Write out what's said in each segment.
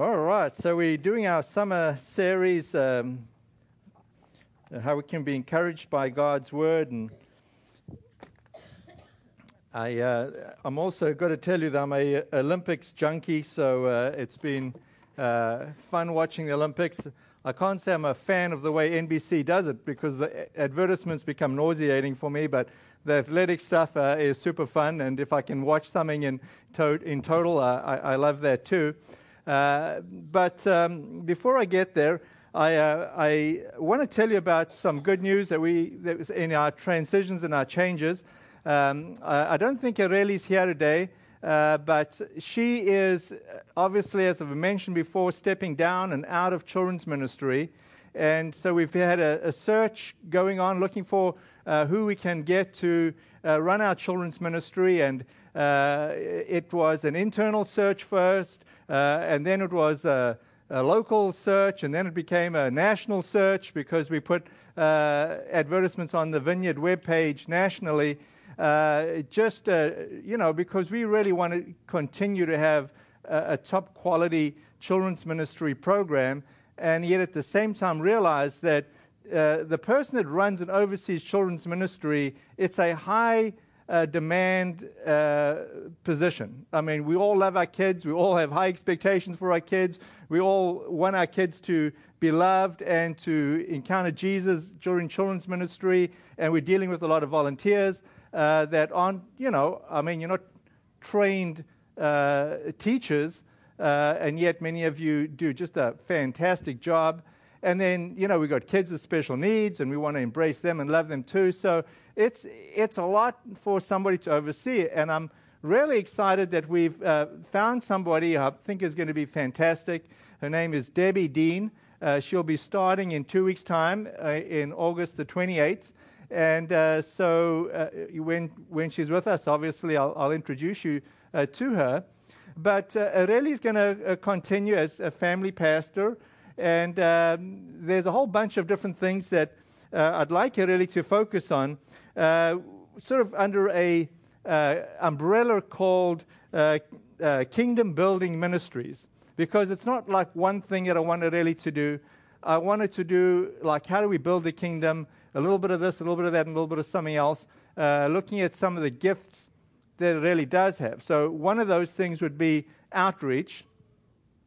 All right, so we're doing our summer series, um, how we can be encouraged by God's word, and I, uh, I'm also got to tell you that I'm a Olympics junkie, so uh, it's been uh, fun watching the Olympics. I can't say I'm a fan of the way NBC does it because the advertisements become nauseating for me, but the athletic stuff uh, is super fun, and if I can watch something in, to- in total, uh, I, I love that too. Uh, but um, before I get there, I, uh, I want to tell you about some good news that we that was in our transitions and our changes. Um, I, I, don't think Aurelie's here today, uh, but she is obviously, as I've mentioned before, stepping down and out of children's ministry. And so we've had a, a search going on looking for uh, who we can get to uh, run our children's ministry. And uh, it was an internal search first. Uh, and then it was a, a, local search, and then it became a national search because we put uh, advertisements on the Vineyard webpage nationally. Uh, just, you know, because we really want to continue to have a, a, top quality children's ministry program, and yet at the same time realize that uh, the person that runs and oversees children's ministry, it's a high uh, demand uh, position. I mean, we all love our kids. We all have high expectations for our kids. We all want our kids to be loved and to encounter Jesus during children's ministry. And we're dealing with a lot of volunteers uh, that aren't, you know, I mean, you're not trained uh, teachers, uh, and yet many of you do just a fantastic job. And then, you know, we've got kids with special needs, and we want to embrace them and love them too. So it's, it's a lot for somebody to oversee. And I'm really excited that we've uh, found somebody I think is going to be fantastic. Her name is Debbie Dean. Uh, she'll be starting in two weeks' time, uh, in August the 28th. And uh, so uh, when, when she's with us, obviously, I'll, I'll introduce you uh, to her. But uh, is going to continue as a family pastor. And um, there's a whole bunch of different things that I'd like really to focus on, sort of under a uh, umbrella called uh, uh, Kingdom Building Ministries, because it's not like one thing that I wanted really to do. I wanted to do like how do we build the kingdom, a little bit of this, a little bit of that, and a little bit of something else, uh, looking at some of the gifts that it really does have. So one of those things would be outreach,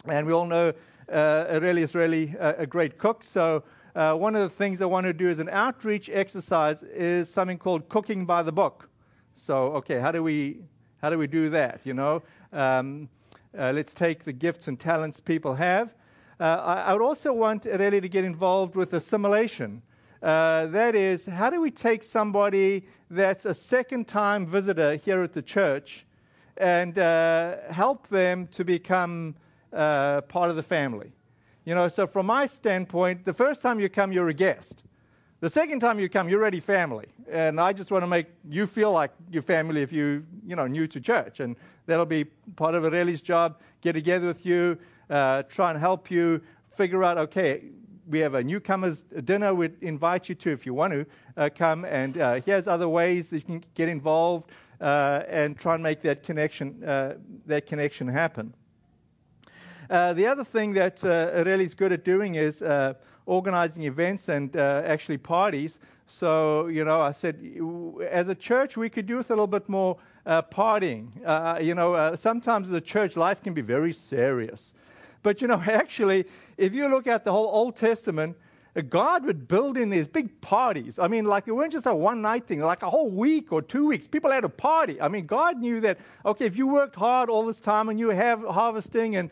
and we all know uh, is really a, a great cook. So, uh, one of the things I want to do as an outreach exercise is something called cooking by the book. So, okay, how do we how do we do that? You know, um, uh, let's take the gifts and talents people have. Uh, I, I, would also want Aurelia to get involved with assimilation. Uh, that is, how do we take somebody that's a second time visitor here at the church and uh, help them to become uh, part of the family. You know, so from my standpoint, the first time you come, you're a guest. The second time you come, you're already family. And I just want to make you feel like you're family if you, you know, new to church. And that'll be part of Aurelie's job, get together with you, uh, try and help you figure out, okay, we have a newcomers dinner we'd invite you to if you want to uh, come. And uh, here's other ways that you can get involved uh, and try and make that connection, uh, that connection happen. Uh, the other thing that uh, is good at doing is uh, organizing events and uh, actually parties. So, you know, I said, as a church, we could do with a little bit more uh, partying. You know, sometimes as a church, life can be very serious. But, you know, actually, if you look at the whole Old Testament, God would build in these big parties. I mean, like it weren't just a one night thing, like a whole week or two weeks. People had a party. I mean, God knew that, okay, if you worked hard all this time and you have harvesting and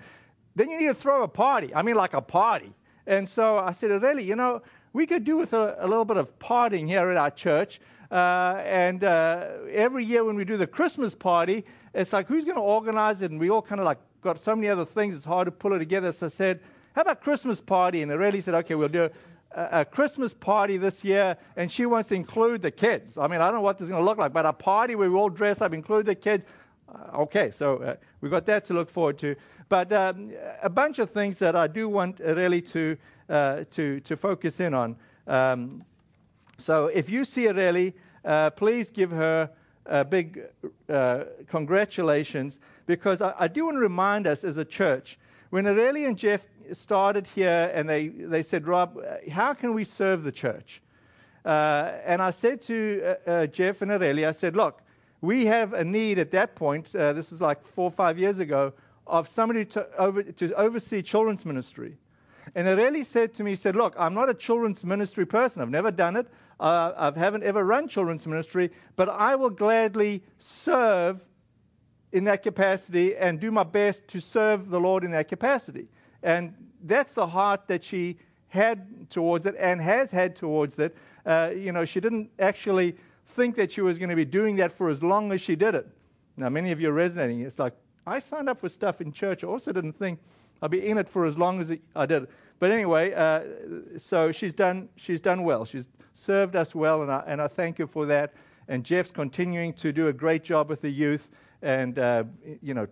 then you need to throw a party. I mean, like a party. And so I said, really, you know, we could do with a, a little bit of partying here at our church. Uh, and uh, every year when we do the Christmas party, it's like, who's going to organize it? And we all kind of like got so many other things, it's hard to pull it together. So I said, how about Christmas party? And really said, okay, we'll do a, a, Christmas party this year. And she wants to include the kids. I mean, I don't know what this is going to look like, but a party where we all dress up, include the kids. Uh, okay, so uh, we've got that to look forward to. But um, a bunch of things that I do want really to, uh, to, to focus in on. Um, so if you see Aurelie, uh, please give her a big uh, congratulations because I, I, do want to remind us as a church when Aurelia and Jeff started here and they, they said, Rob, how can we serve the church? Uh, and I said to uh, uh, Jeff and Aurelia, I said, look, we have a need at that point, uh, this is like four or five years ago, of somebody to, over, to oversee children's ministry. And Aurelia said to me, he said, look, I'm not a children's ministry person. I've never done it. Uh, I haven't ever run children's ministry, but I will gladly serve in that capacity and do my best to serve the Lord in that capacity. And that's the heart that she had towards it and has had towards it. Uh, you know, she didn't actually think that she was going to be doing that for as long as she did it. Now, many of you are resonating. It's like, I signed up for stuff in church. I also didn't think I'd be in it for as long as I did. But anyway, uh, so she's done, she's done well. She's served us well, and I, and I thank her for that. And Jeff's continuing to do a great job with the youth and, uh, you know,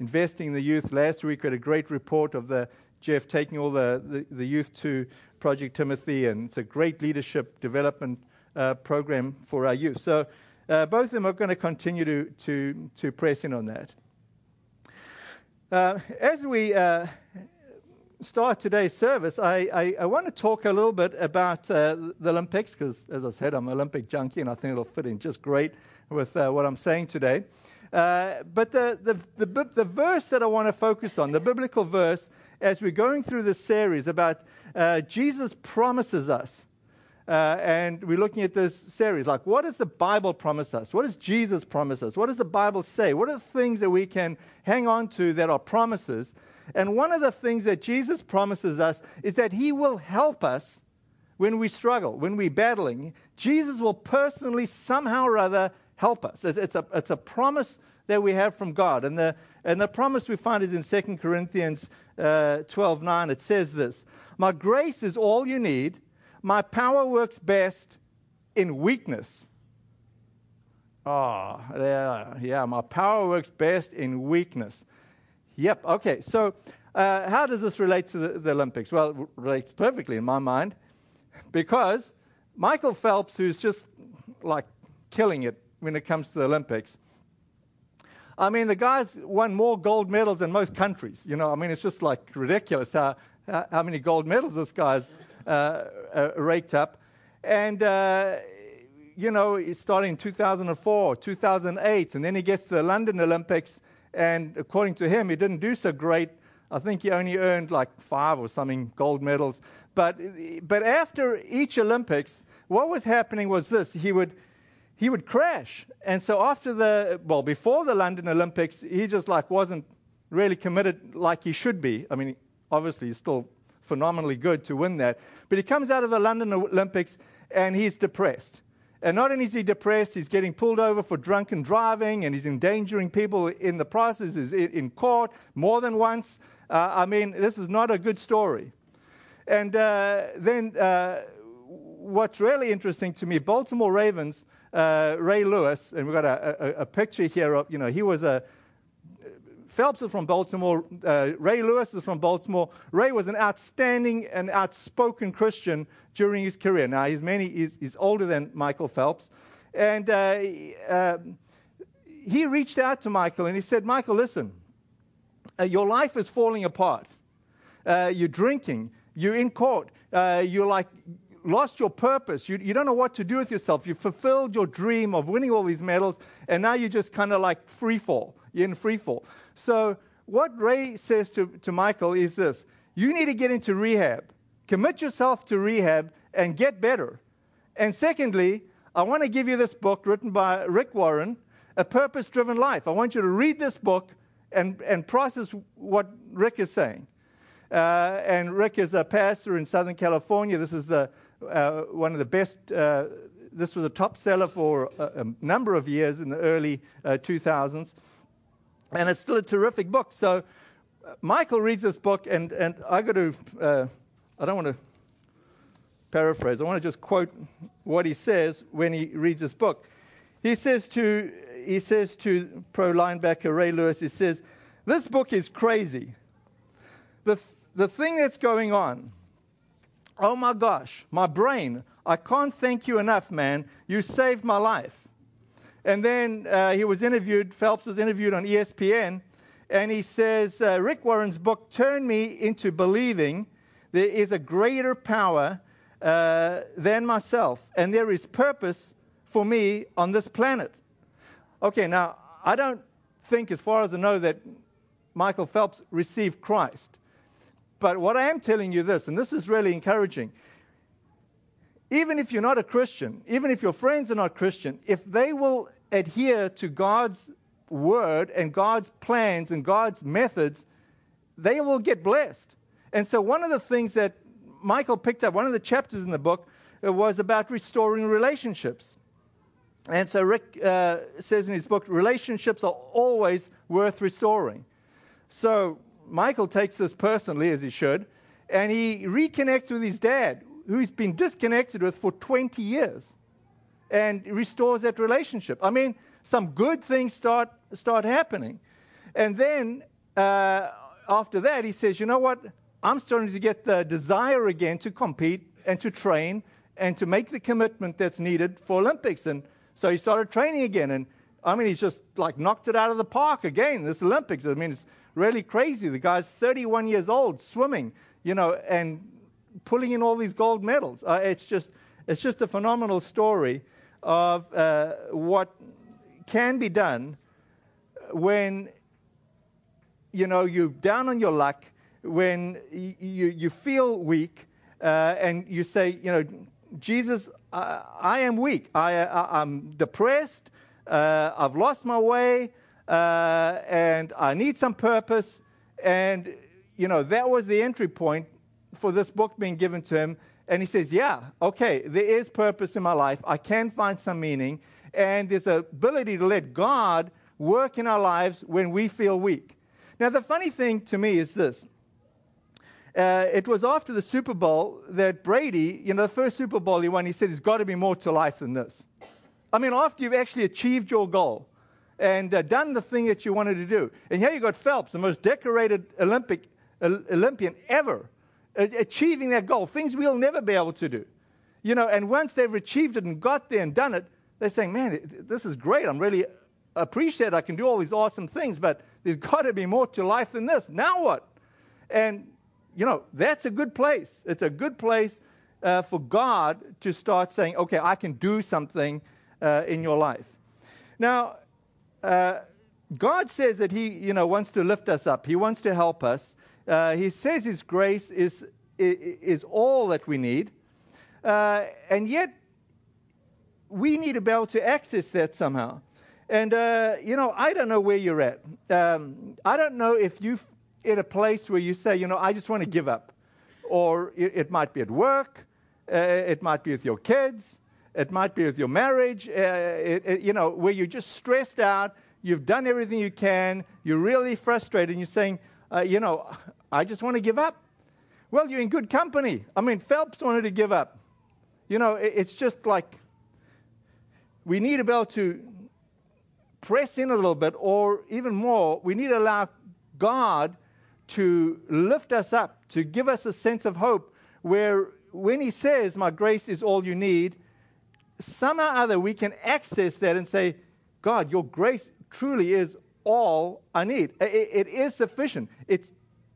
investing in the youth. Last week we had a great report of the Jeff taking all the, the, the youth to Project Timothy, and it's a great leadership development uh, program for our youth. So uh, both of them are going to continue to, to, to press in on that. Uh, as we uh, start today's service, I, I, I, want to talk a little bit about uh, the Olympics, because as I said, I'm an Olympic junkie, and I think it'll fit in just great with uh, what I'm saying today. Uh, but the, the, the, the, verse that I want to focus on, the biblical verse, as we're going through this series about uh, Jesus promises us, uh, and we're looking at this series like, what does the Bible promise us? What does Jesus promise us? What does the Bible say? What are the things that we can hang on to that are promises? And one of the things that Jesus promises us is that He will help us when we struggle, when we're battling. Jesus will personally, somehow or other, help us. It's, it's, a, it's a promise that we have from God. And the, and the promise we find is in 2 Corinthians uh, 12 9. It says this My grace is all you need, my power works best in weakness. Oh, yeah, yeah, my power works best in weakness. Yep, okay. So, uh, how does this relate to the, the Olympics? Well, it relates perfectly in my mind because Michael Phelps, who's just like killing it when it comes to the Olympics. I mean, the guy's won more gold medals than most countries. You know, I mean, it's just like ridiculous how, how many gold medals this guy's raked up. And, uh, you know, starting in 2004, 2008, and then he gets to the London Olympics, and according to him, he didn't do so great. I think he only earned like five or something gold medals. But, but after each Olympics, what was happening was this he would he would crash. And so after the, well, before the London Olympics, he just like wasn't really committed like he should be. I mean, obviously he's still phenomenally good to win that. But he comes out of the London Olympics and he's depressed. And not only is he depressed, he's getting pulled over for drunken driving and he's endangering people in the process, he's in court more than once. Uh, I mean, this is not a good story. And uh, then uh, what's really interesting to me, Baltimore Ravens uh, Ray Lewis, and we've got a, a, a, picture here of, you know, he was a, Phelps is from Baltimore, uh, Ray Lewis is from Baltimore. Ray was an outstanding and outspoken Christian during his career. Now, he's, many, he's, he's older than Michael Phelps. And uh, uh, he reached out to Michael and he said, Michael, listen, uh, your life is falling apart. Uh, you're drinking, you're in court, uh, you're like lost your purpose. You, you don't know what to do with yourself. You fulfilled your dream of winning all these medals, and now you're just kind of like free fall. You're in free fall. So, what Ray says to, to Michael is this you need to get into rehab, commit yourself to rehab, and get better. And secondly, I want to give you this book written by Rick Warren, A Purpose Driven Life. I want you to read this book and, and process what Rick is saying. Uh, and Rick is a pastor in Southern California. This is the uh, one of the best. Uh, this was a top seller for a, a, number of years in the early 2000s, uh, and it's still a terrific book. So uh, Michael reads this book, and, and I got to. Uh, I don't want to paraphrase. I want to just quote what he says when he reads this book. He says to he says to pro linebacker Ray Lewis, he says, "This book is crazy. The the thing that's going on." Oh my gosh, my brain, I can't thank you enough, man. You saved my life. And then uh, he was interviewed, Phelps was interviewed on ESPN, And he says, uh, Rick Warren's book, turned Me into Believing There is a Greater Power uh, Than Myself, and there is purpose for me on this planet. Okay, now, I don't think, as far as I know, that Michael Phelps received Christ. But what I am telling you this, and this is really encouraging even if you're not a Christian, even if your friends are not Christian, if they will adhere to God's word and God's plans and God's methods, they will get blessed. And so, one of the things that Michael picked up, one of the chapters in the book, uh, was about restoring relationships. And so, Rick uh, says in his book, relationships are always worth restoring. So, Michael takes this personally, as he should, and he reconnects with his dad, who he's been disconnected with for 20 years, and restores that relationship. I mean, some good things start, start happening. And then uh, after that, he says, you know what? I'm starting to get the desire again to compete and to train and to make the commitment that's needed for Olympics. And so he started training again. And I mean, he's just like knocked it out of the park again, this Olympics. I mean, it's really crazy. The guy's 31 years old, swimming, you know, and pulling in all these gold medals. Uh, it's, just, it's just a phenomenal story of uh, what can be done when you know you're down on your luck, when you, you feel weak, uh, and you say, you know, Jesus, I, I am weak. I, I, am depressed. Uh, I've lost my way, uh, and I need some purpose. And you know that was the entry point for this book being given to him. And he says, Yeah, okay, there is purpose in my life. I can find some meaning and there's ability to let God work in our lives when we feel weak. Now, the funny thing to me is this. Uh, it was after the Super Bowl that Brady, you know, the first Super Bowl he won, he said, There's got to be more to life than this. I mean, after you've actually achieved your goal and uh, done the thing that you wanted to do. And here you got Phelps, the most decorated Olympic, Olympian ever, achieving that goal, things we'll never be able to do. You know, and once they've achieved it and got there and done it, they're saying, man, this is great. I'm really appreciate I can do all these awesome things, but there's got to be more to life than this. Now what? And, you know, that's a good place. It's a good place uh, for God to start saying, okay, I can do something uh, in your life. Now, uh, God says that He, you know, wants to lift us up. He wants to help us. Uh, he says His grace is, is, all that we need. Uh, and yet, we need to be able to access that somehow. And, uh, you know, I don't know where you're at. Um, I don't know if you're at a place where you say, you know, I just want to give up. Or it, it might be at work, uh, it might be with your kids, it might be with your marriage, uh, it, it, you know, where you're just stressed out, you've done everything you can, you're really frustrated, and you're saying, uh, you know, I just want to give up. Well, you're in good company. I mean, Phelps wanted to give up. You know, it's just like we need to be able to press in a little bit, or even more, we need to allow God to lift us up, to give us a sense of hope, where when He says, My grace is all you need, somehow or other we can access that and say, God, your grace truly is all I need. it, it is sufficient. It's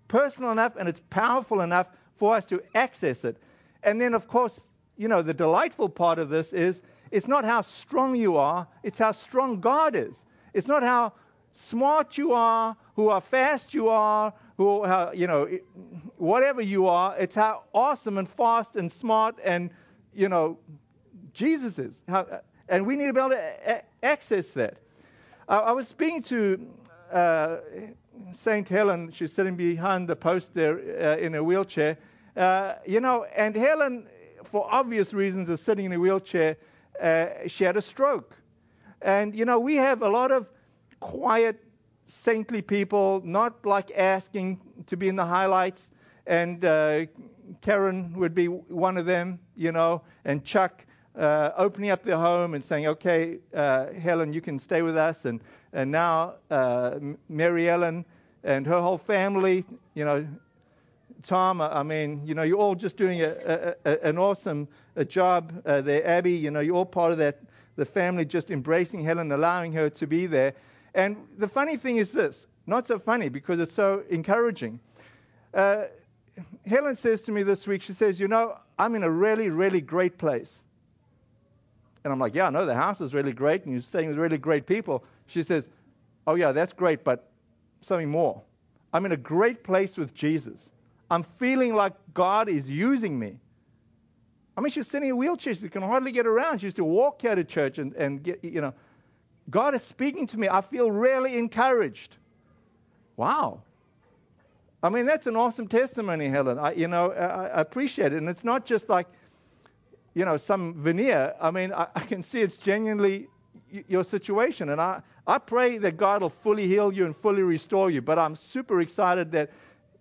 personal enough and it's powerful enough for us to access it. And then, of course, you know, the delightful part of this is it's not how strong you are, it's how strong God is. It's not how smart you are, who how fast you are, who how, you know, whatever you are, it's how awesome and fast and smart and, you know, Jesus is. How, and we need to be able to access that. I, I was speaking to uh, St. Helen, she's sitting behind the post there uh, in a wheelchair. Uh, you know, and Helen, for obvious reasons, is sitting in a wheelchair uh, she had a stroke. And, you know, we have a lot of quiet, saintly people, not like asking to be in the highlights. And uh, Karen would be one of them, you know, and Chuck uh, opening up their home and saying, okay, uh, Helen, you can stay with us. And, and now uh, Mary Ellen and her whole family, you know, Tom, I mean, you know, you're all just doing a, a, an awesome a job uh, there. Abby, you know, you're all part of that, the family just embracing Helen, allowing her to be there. And the funny thing is this not so funny because it's so encouraging. Uh, Helen says to me this week, she says, You know, I'm in a really, really great place. And I'm like, Yeah, I know the house is really great and you're staying with really great people. She says, Oh, yeah, that's great, but something more. I'm in a great place with Jesus. I'm feeling like God is using me. I mean, she's sitting in a wheelchair. She can hardly get around. She used to walk out of church and, and get, you know. God is speaking to me. I feel really encouraged. Wow. I mean, that's an awesome testimony, Helen. I, you know, I, I appreciate it. And it's not just like, you know, some veneer. I mean, I, I can see it's genuinely your situation. And I, I pray that God will fully heal you and fully restore you. But I'm super excited that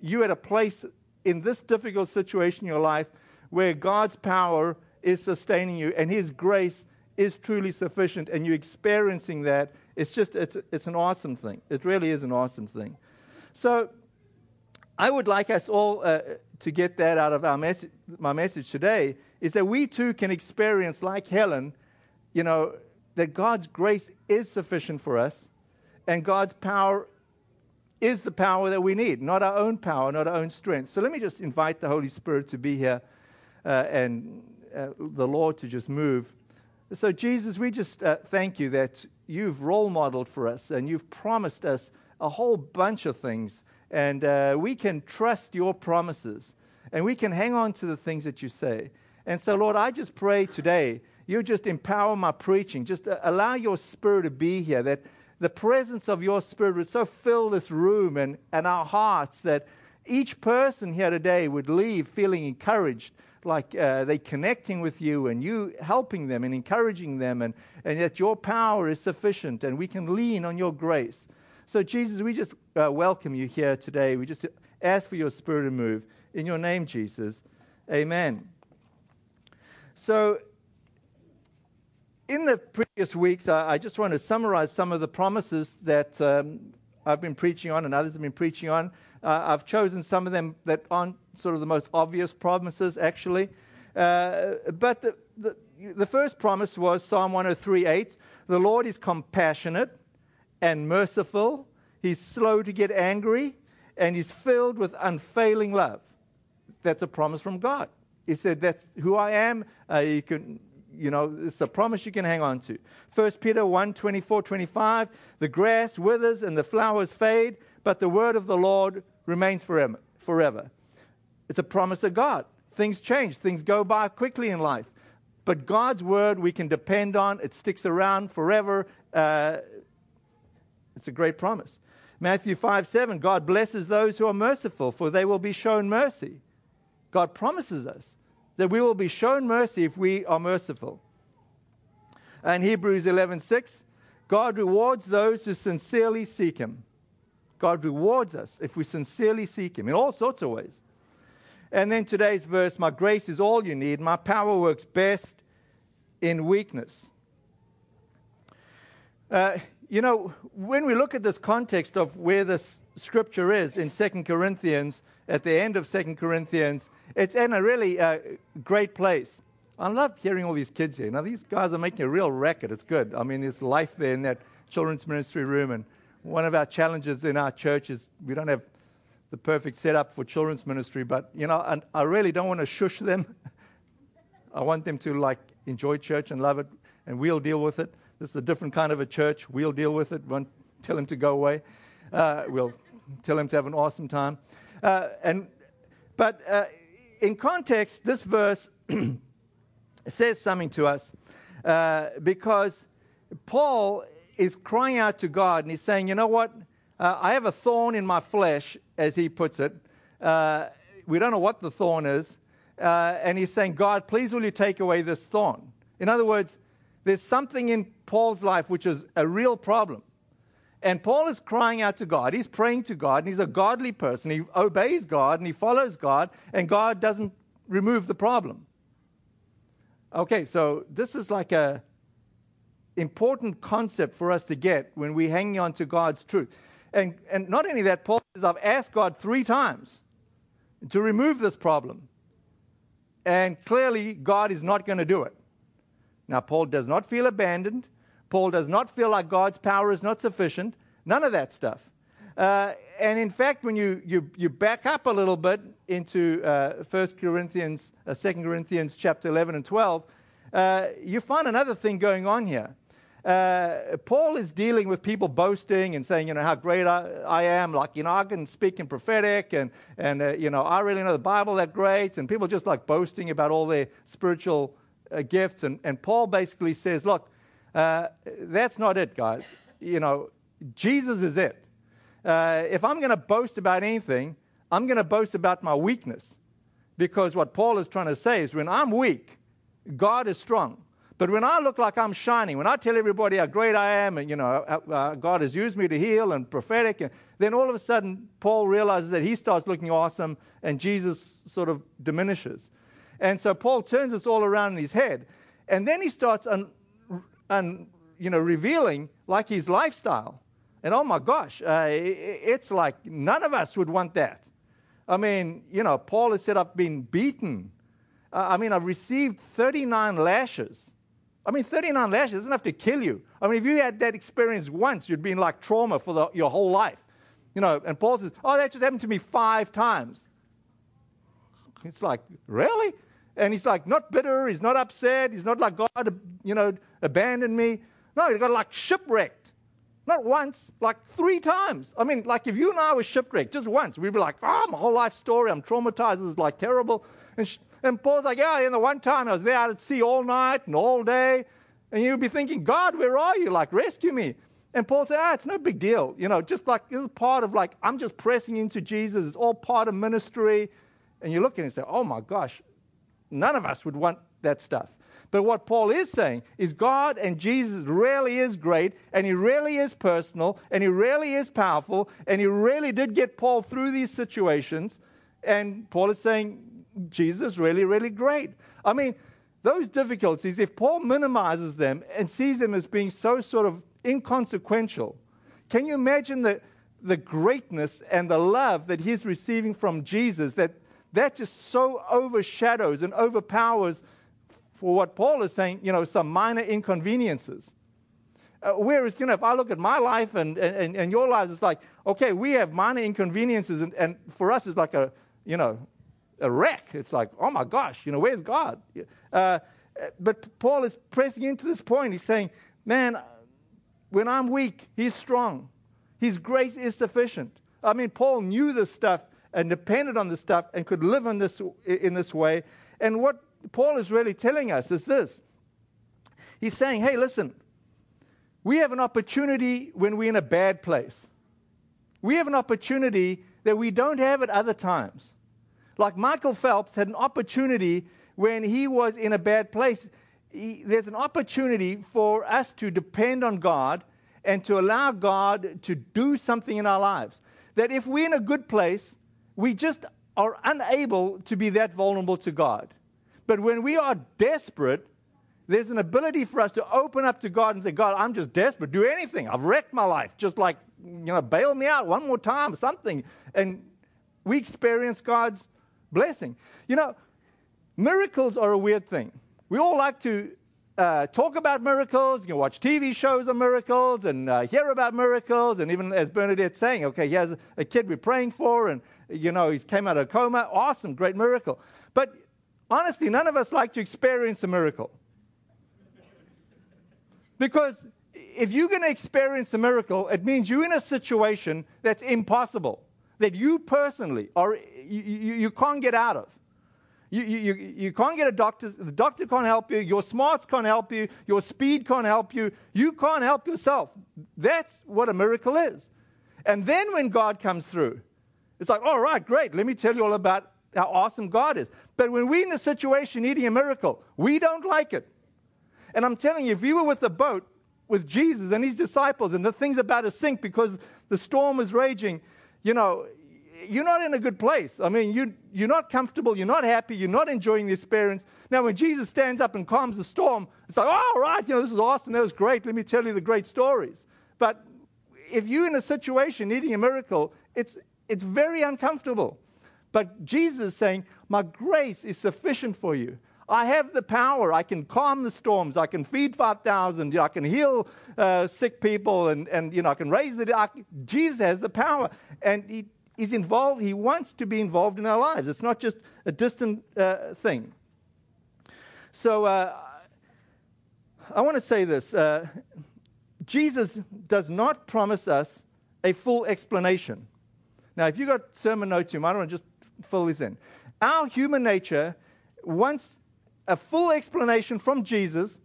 you're at a place in this difficult situation in your life where God's power is sustaining you and His grace is truly sufficient and you're experiencing that. It's just, it's, it's an awesome thing. It really is an awesome thing. So, I would like us all uh, to get that out of our message, my message today is that we too can experience, like Helen, you know, that God's grace is sufficient for us and God's power is the power that we need, not our own power, not our own strength. So let me just invite the Holy Spirit to be here uh, and uh, the Lord to just move. So, Jesus, we just uh, thank you that you've role modeled for us and you've promised us a whole bunch of things and uh, we can trust your promises and we can hang on to the things that you say. And so, Lord, I just pray today you just empower my preaching. Just uh, allow your spirit to be here, that the presence of your spirit would so fill this room and, and our hearts that each person here today would leave feeling encouraged, like uh, they're connecting with you and you helping them and encouraging them, and, and that your power is sufficient and we can lean on your grace. So, Jesus, we just uh, welcome you here today. We just ask for your spirit to move. In your name, Jesus. Amen. So, in the previous weeks, I, I just want to summarize some of the promises that um, I've been preaching on and others have been preaching on. Uh, I've chosen some of them that aren't sort of the most obvious promises, actually. Uh, but the, the, the first promise was Psalm 103 8. The Lord is compassionate and merciful. He's slow to get angry, and he's filled with unfailing love. That's a promise from God. He said, That's who I am. Uh, you can, you know, it's a promise you can hang on to. 1 Peter 1 24, 25. The grass withers and the flowers fade, but the word of the Lord remains forever. forever. It's a promise of God. Things change, things go by quickly in life. But God's word we can depend on, it sticks around forever. Uh, it's a great promise. Matthew 5 7, God blesses those who are merciful, for they will be shown mercy. God promises us that we will be shown mercy if we are merciful. And Hebrews 11 6, God rewards those who sincerely seek Him. God rewards us if we sincerely seek Him in all sorts of ways. And then today's verse, My grace is all you need. My power works best in weakness. Uh, you know, when we look at this context of where this scripture is in Second Corinthians, at the end of Second Corinthians, it's in a really uh, great place. I love hearing all these kids here. Now, these guys are making a real record. It's good. I mean, there's life there in that children's ministry room. And one of our challenges in our church is we don't have the perfect setup for children's ministry, but, you know, and I really don't want to shush them. I want them to, like, enjoy church and love it, and we'll deal with it. This is a different kind of a church. We'll deal with it. Won't tell him to go away. Uh, we'll tell him to have an awesome time. Uh, and, but uh, in context, this verse says something to us uh, because Paul is crying out to God and he's saying, You know what? Uh, I have a thorn in my flesh, as he puts it. Uh, we don't know what the thorn is. and he's saying, God, please will you take away this thorn? In other words, there's something in Paul's life which is a real problem. And Paul is crying out to God. He's praying to God, and he's a godly person. He obeys God and he follows God, and God doesn't remove the problem. Okay, so this is like a important concept for us to get when we're hanging on to God's truth. And, and not only that, Paul says, I've asked God three times to remove this problem. And clearly, God is not going to do it. Now, Paul does not feel abandoned. Paul does not feel like God's power is not sufficient. None of that stuff. Uh, and in fact, when you, you, you back up a little bit into uh, 1 Corinthians, uh, 2 Corinthians chapter 11 and 12, uh, you find another thing going on here. Uh, Paul is dealing with people boasting and saying, you know, how great I, I am. Like, you know, I can speak in prophetic and, and uh, you know, I really know the Bible that great. And people just like boasting about all their spiritual uh, gifts. And, and Paul basically says, look, uh, that's not it, guys. You know, Jesus is it uh, if I'm going to boast about anything, I'm going to boast about my weakness. Because what Paul is trying to say is when I'm weak, God is strong. But when I look like I'm shining, when I tell everybody how great I am, and you know, uh, God has used me to heal and prophetic, and then all of a sudden Paul realizes that he starts looking awesome, and Jesus sort of diminishes. And so Paul turns this all around in his head, and then he starts un, un, you know, revealing like his lifestyle. And oh my gosh, uh, it's like none of us would want that. I mean, you know, Paul has said, I've been beaten. Uh, I mean, I've received 39 lashes. I mean, 39 lashes doesn't have to kill you. I mean, if you had that experience once, you'd be in like trauma for the, your whole life. You know, and Paul says, Oh, that just happened to me five times. It's like, really? And he's like, not bitter, he's not upset, he's not like God, you know, abandoned me. No, he got like shipwrecked. Not once, like three times. I mean, like if you and I were shipwrecked just once, we'd be like, oh, my whole life story, I'm traumatized, this is like terrible. And, sh- and Paul's like, yeah, and the one time I was there at sea all night and all day. And you'd be thinking, God, where are you? Like, rescue me. And Paul said, ah, it's no big deal. You know, just like this is part of like, I'm just pressing into Jesus. It's all part of ministry. And you look at it and say, oh my gosh, none of us would want that stuff. But what Paul is saying is God and Jesus really is great, and he really is personal, and he really is powerful, and he really did get Paul through these situations. And Paul is saying Jesus really, really great. I mean, those difficulties, if Paul minimizes them and sees them as being so sort of inconsequential, can you imagine the, the greatness and the love that he's receiving from Jesus that that just so overshadows and overpowers for what Paul is saying, you know, some minor inconveniences. Uh, whereas, you know, if I look at my life and, and, and your lives, it's like, okay, we have minor inconveniences, and, and for us, it's like a, you know, a wreck. It's like, oh my gosh, you know, where's God? Uh, but Paul is pressing into this point. He's saying, man, when I'm weak, he's strong. His grace is sufficient. I mean, Paul knew this stuff and depended on this stuff and could live in this, in this way. And what Paul is really telling us is this He's saying, hey, listen, we have an opportunity when we're in a bad place. We have an opportunity that we don't have at other times. Like Michael Phelps had an opportunity when he was in a bad place. He, there's an opportunity for us to depend on God and to allow God to do something in our lives. That if we're in a good place, we just are unable to be that vulnerable to God. But when we are desperate, there's an ability for us to open up to God and say, God, I'm just desperate. Do anything. I've wrecked my life. Just like, you know, bail me out one more time, something. And we experience God's blessing. You know, miracles are a weird thing. We all like to uh, talk about miracles, you can watch TV shows on miracles and uh, hear about miracles. And even as Bernadette's saying, okay, he has a kid we're praying for, and, you know, he came out of a coma. Awesome, great miracle. But honestly, none of us like to experience a miracle. Because if you're going to experience a miracle, it means you're in a situation that's impossible, that you personally or you, you, you can't get out of. You, you, you can't get a doctor, the doctor can't help you, your smarts can't help you, your speed can't help you, you can't help yourself. That's what a miracle is. And then when God comes through, it's like, all right, great, let me tell you all about how awesome God is. But when we're in the situation needing a miracle, we don't like it. And I'm telling you, if you were with the boat with Jesus and his disciples and the thing's about to sink because the storm is raging, you know, you're not in a good place. I mean, you, you're not comfortable, you're not happy, you're not enjoying the experience. Now, when Jesus stands up and calms the storm, it's like, oh, right, you know, this is awesome, that was great, let me tell you the great stories. But if you're in a situation needing a miracle, it's, it's very uncomfortable. But Jesus is saying, My grace is sufficient for you. I have the power. I can calm the storms. I can feed 5,000. I can heal uh, sick people. And, and, you know, I can raise the dead. Jesus has the power. And he, he's involved. He wants to be involved in our lives. It's not just a distant uh, thing. So uh, I want to say this uh, Jesus does not promise us a full explanation. Now, if you've got sermon notes, you might want to just fill this in. Our human nature wants a full explanation from Jesus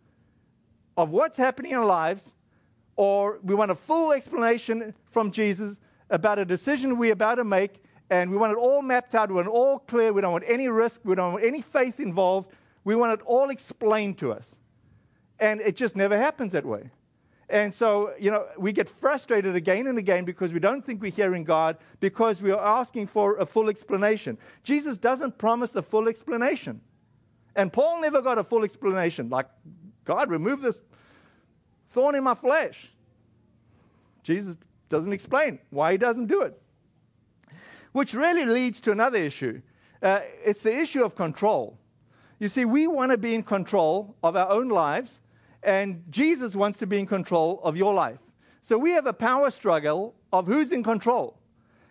of what's happening in our lives, or we want a full explanation from Jesus about a decision we're about to make, and we want it all mapped out, we want it all clear, we don't want any risk, we don't want any faith involved, we want it all explained to us. And it just never happens that way. And so, you know, we get frustrated again and again because we don't think we're hearing God because we are asking for a full explanation. Jesus doesn't promise a full explanation. And Paul never got a full explanation. Like, God, remove this thorn in my flesh. Jesus doesn't explain why he doesn't do it. Which really leads to another issue. Uh, it's the issue of control. You see, we want to be in control of our own lives, and Jesus wants to be in control of your life. So we have a power struggle of who's in control.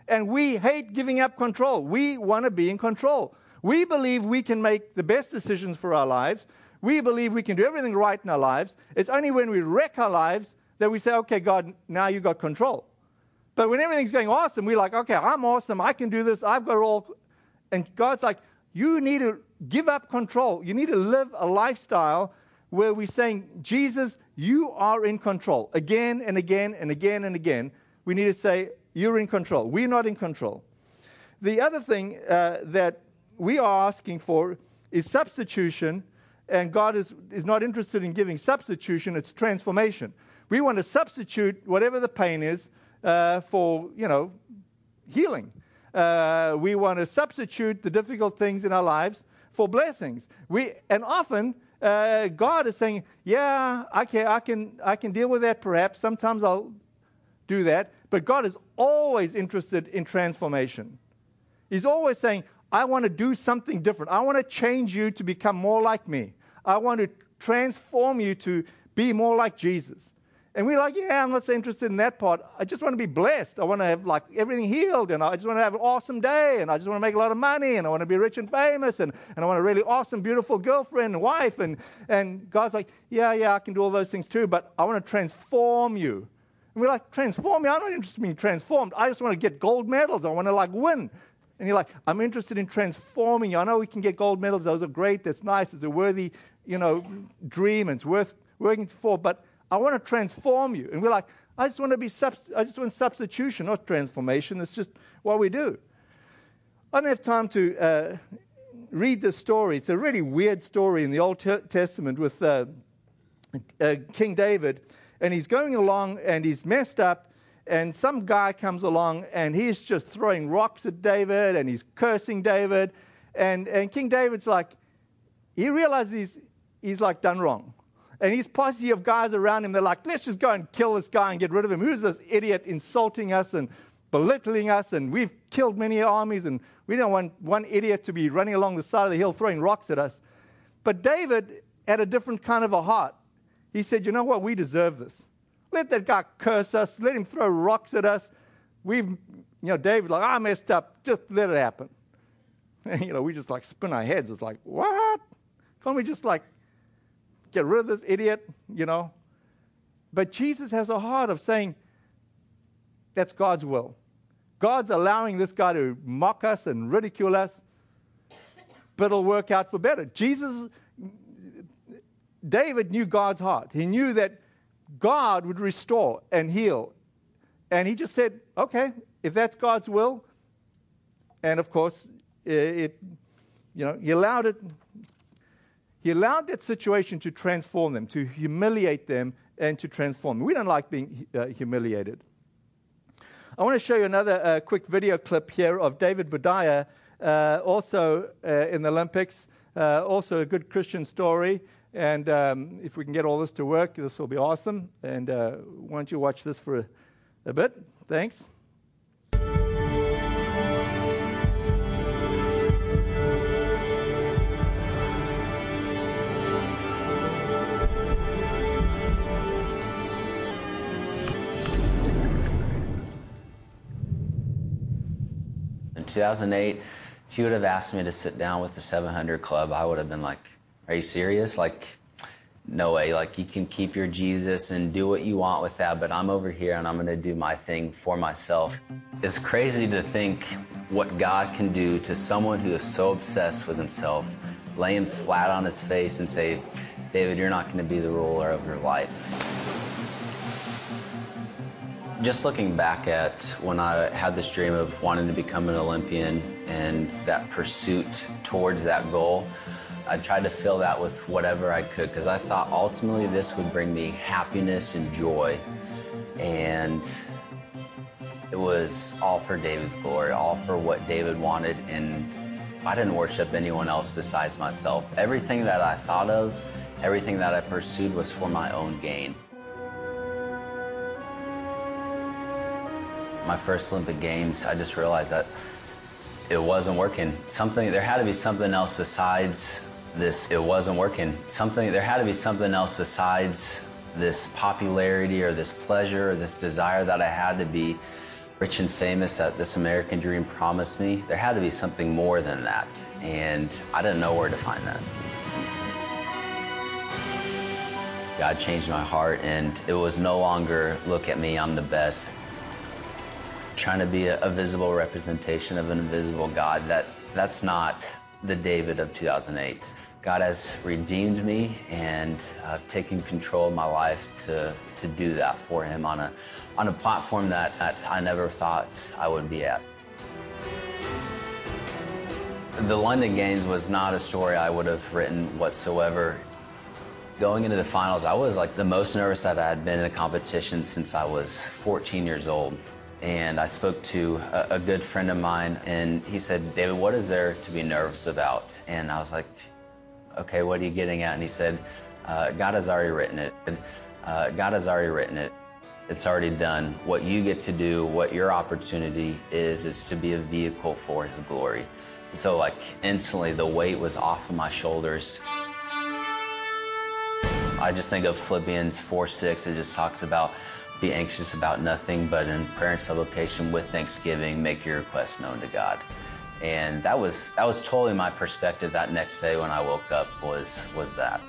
And we hate giving up control. We want to be in control. We believe we can make the best decisions for our lives. We believe we can do everything right in our lives. It's only when we wreck our lives that we say, okay, God, now you got control. But when everything's going awesome, we're like, okay, I'm awesome. I can do this. I've got it all. And God's like, you need to give up control. You need to live a lifestyle where we're saying, Jesus, you are in control. Again and again and again and again, we need to say, you're in control. We're not in control. The other thing uh, that we are asking for is substitution, and God is, is not interested in giving substitution, it's transformation. We want to substitute whatever the pain is uh, for, you know, healing. Uh, we want to substitute the difficult things in our lives for blessings. We, and often, uh, God is saying, Yeah, can, I, can, I can deal with that perhaps. Sometimes I'll do that. But God is always interested in transformation. He's always saying, I want to do something different. I want to change you to become more like me. I want to transform you to be more like Jesus. And we're like, yeah, I'm not so interested in that part. I just want to be blessed. I want to have like everything healed, and I just want to have an awesome day, and I just want to make a lot of money, and I want to be rich and famous, and, and I want a really awesome, beautiful girlfriend and wife. And, and God's like, yeah, yeah, I can do all those things too, but I want to transform you. And we're like, transform me? I'm not interested in being transformed. I just want to get gold medals. I want to like win. And you're like, I'm interested in transforming you. I know we can get gold medals. Those are great. That's nice. It's a worthy, you know, dream. It's worth working for. But I want to transform you. And we're like, I just want to be, subst- I just want substitution, not transformation. It's just what we do. I don't have time to uh, read this story. It's a really weird story in the Old Testament with uh, uh, King David. And he's going along and he's messed up and some guy comes along and he's just throwing rocks at David and he's cursing David. And, and King David's like, he realizes he's, he's like done wrong. And his posse of guys around him, they're like, let's just go and kill this guy and get rid of him. Who's this idiot insulting us and belittling us? And we've killed many armies and we don't want one idiot to be running along the side of the hill throwing rocks at us. But David had a different kind of a heart. He said, you know what? We deserve this. Let that guy curse us. Let him throw rocks at us. We've, you know, David's like, I messed up. Just let it happen. And, you know, we just like spin our heads. It's like, what? Can't we just like get rid of this idiot, you know? But Jesus has a heart of saying, that's God's will. God's allowing this guy to mock us and ridicule us, but it'll work out for better. Jesus, David knew God's heart. He knew that God would restore and heal. And he just said, okay, if that's God's will, and of course, it, you know, he allowed it, he allowed that situation to transform them, to humiliate them, and to transform them. We don't like being uh, humiliated. I want to show you another uh, quick video clip here of David Boudia, uh, also uh, in the Olympics, uh, also a good Christian story. And um, if we can get all this to work, this will be awesome. And uh, why don't you watch this for a, a bit? Thanks. 2008, if you would have asked me to sit down with the 700 Club, I would have been like, Are you serious? Like, no way. Like, you can keep your Jesus and do what you want with that, but I'm over here and I'm going to do my thing for myself. It's crazy to think what God can do to someone who is so obsessed with himself, lay him flat on his face and say, David, you're not going to be the ruler of your life. Just looking back at when I had this dream of wanting to become an Olympian and that pursuit towards that goal, I tried to fill that with whatever I could because I thought ultimately this would bring me happiness and joy. And it was all for David's glory, all for what David wanted. And I didn't worship anyone else besides myself. Everything that I thought of, everything that I pursued was for my own gain. My first Olympic Games, I just realized that it wasn't working. Something there had to be something else besides this it wasn't working. Something there had to be something else besides this popularity or this pleasure or this desire that I had to be rich and famous that this American dream promised me. There had to be something more than that, and I didn't know where to find that. God changed my heart, and it was no longer, look at me, I'm the best. Trying to be a, a visible representation of an invisible God, that, that's not the David of 2008. God has redeemed me, and I've taken control of my life to, to do that for Him on a, on a platform that, that I never thought I would be at. The London Games was not a story I would have written whatsoever. Going into the finals, I was like the most nervous that I had been in a competition since I was 14 years old and I spoke to a, a, good friend of mine, and he said, David, what is there to be nervous about? And I was like, okay, what are you getting at? And he said, uh, God has already written it. Uh, God has already written it. It's already done. What you get to do, what your opportunity is, is to be a vehicle for His glory. And so, like, instantly the weight was off of my shoulders. I just think of Philippians 4 6. It just talks about be anxious about nothing, but in prayer and supplication with thanksgiving, make your requests known to God. And that was that was totally my perspective that next day when I woke up was was that.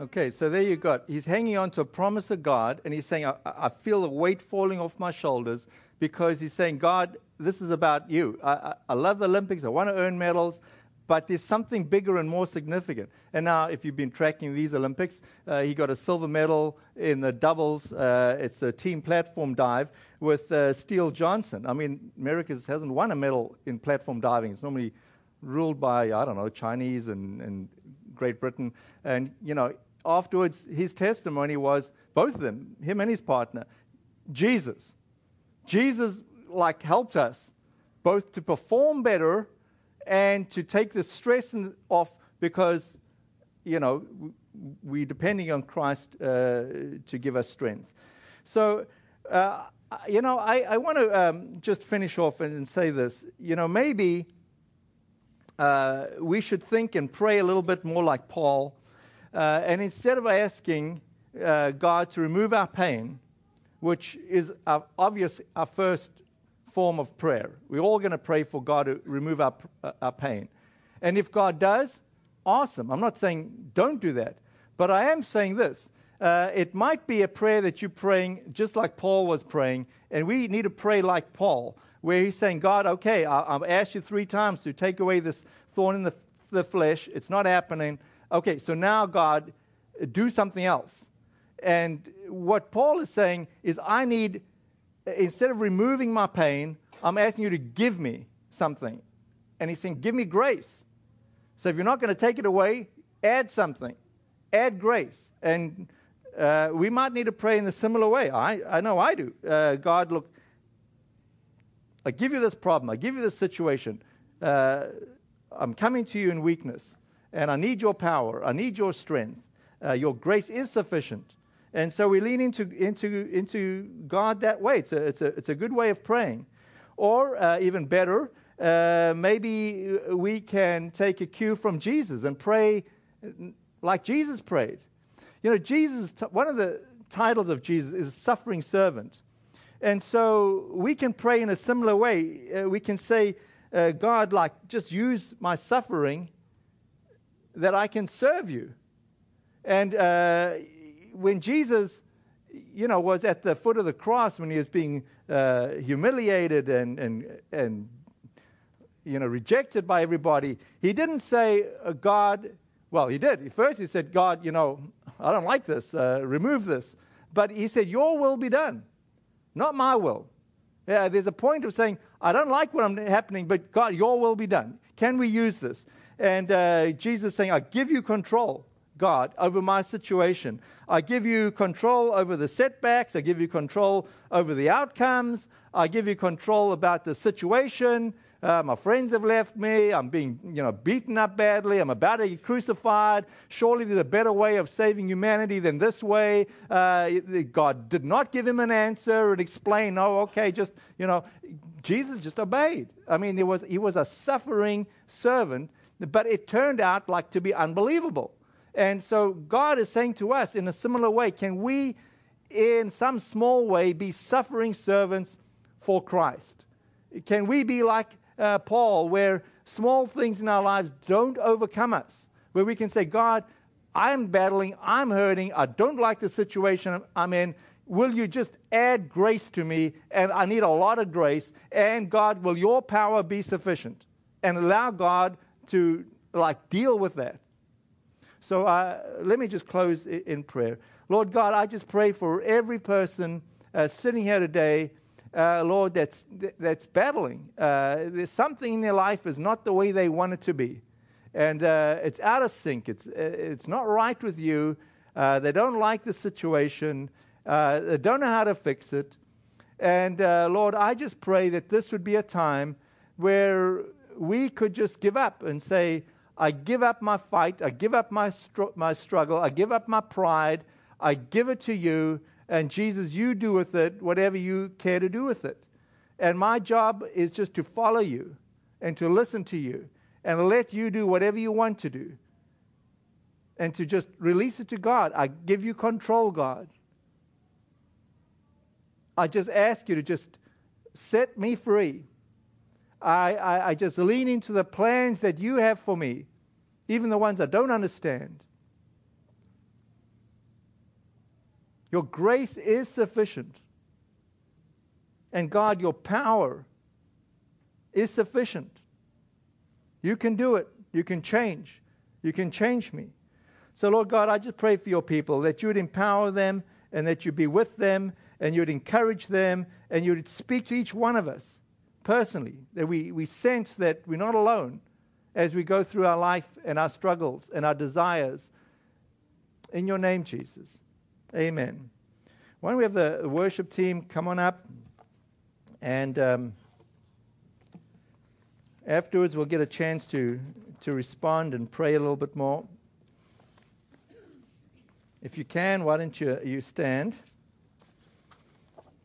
Okay, so there you got. He's hanging on to a promise of God, and he's saying, I, I feel the weight falling off my shoulders because he's saying, God, this is about you. I, I, I love the Olympics. I want to earn medals but there's something bigger and more significant. And now, if you've been tracking these Olympics, uh, he got a silver medal in the doubles. Uh, it's the team platform dive with uh, Steele Johnson. I mean, America hasn't won a medal in platform diving. It's normally ruled by, I don't know, Chinese and, and Great Britain. And, you know, afterwards, his testimony was both of them, him and his partner, Jesus. Jesus, like, helped us both to perform better and to take the stress off because, you know, we're depending on Christ uh, to give us strength. So, uh, you know, I, I want to um, just finish off and say this. You know, maybe uh, we should think and pray a little bit more like Paul. Uh, and instead of asking uh, God to remove our pain, which is our, obvious our first form of prayer. We're all going to pray for God to remove our, our pain. And if God does, awesome. I'm not saying don't do that. But I am saying this. Uh, it might be a prayer that you're praying just like Paul was praying, and we need to pray like Paul, where he's saying, God, okay, I, I've asked you three times to take away this thorn in the, the flesh. It's not happening. Okay, so now, God, do something else. And what Paul is saying is, I need instead of removing my pain, I'm asking you to give me something. And he's saying, Give me grace. So if you're not going to take it away, add something, add grace. And uh, we might need to pray in a similar way. I, I know I do. Uh, God, look, I give you this problem, I give you this situation. Uh, I'm coming to you in weakness, and I need your power, I need your strength. Uh, your grace is sufficient. And so we lean into, into, into God that way. It's a, it's, a, it's a good way of praying. Or uh, even better, uh, maybe we can take a cue from Jesus and pray like Jesus prayed. You know, Jesus, one of the titles of Jesus is suffering servant. And so we can pray in a similar way. Uh, we can say, uh, God, like, just use my suffering that I can serve you. And uh, when Jesus, you know, was at the foot of the cross, when he was being uh, humiliated and, and, and, you know, rejected by everybody, he didn't say, uh, God, well, he did. First, he said, God, you know, I don't like this, uh, remove this. But he said, Your will be done, not my will. Yeah, there's a point of saying, I don't like what I'm happening, but God, your will be done. Can we use this? And uh, Jesus saying, I give you control, God, over my situation. I give you control over the setbacks. I give you control over the outcomes. I give you control about the situation. Uh, my friends have left me. I'm being, you know, beaten up badly. I'm about to get crucified. Surely there's a better way of saving humanity than this way. Uh, God did not give him an answer and explain. Oh, okay, just you know, Jesus just obeyed. I mean, there was he was a suffering servant, but it turned out like to be unbelievable. And so God is saying to us in a similar way, can we, in some small way, be suffering servants for Christ? Can we be like uh, Paul, where small things in our lives don't overcome us, where we can say, God, I'm battling, I'm hurting, I don't like the situation I'm in. Will you just add grace to me? And I need a lot of grace. And God, will your power be sufficient? And allow God to like deal with that. So uh, let me just close in prayer. Lord God, I just pray for every person uh, sitting here today uh, Lord, that's, that's battling. Uh, there's something in their life is not the way they want it to be. And uh, it's out of sync. It's, uh, it's not right with you. They don't like the situation. They don't know how to fix it. And Lord, I just pray that this would be a time where we could just give up and say, I give up my fight. I give up my, str- my struggle. I give up my pride. I give it to you. And Jesus, you do with it whatever you care to do with it. And my job is just to follow you and to listen to you and let you do whatever you want to do. And to just release it to God. I give you control, God. I just ask you to just set me free. I, I, I just lean into the plans that you have for me, even the ones I don't understand. Your grace is sufficient. And God, your power is sufficient. You can do it. You can change. You can change me. So, Lord God, I just pray for your people that you would empower them and that you'd be with them and you'd encourage them and you'd speak to each one of us personally, that we, we sense that we're not alone as we go through our life and our struggles and our desires. In your name, Jesus. Amen. Why don't we have the worship team come on up? And um, afterwards, we'll get a chance to, to respond and pray a little bit more. If you can, why don't you, you stand?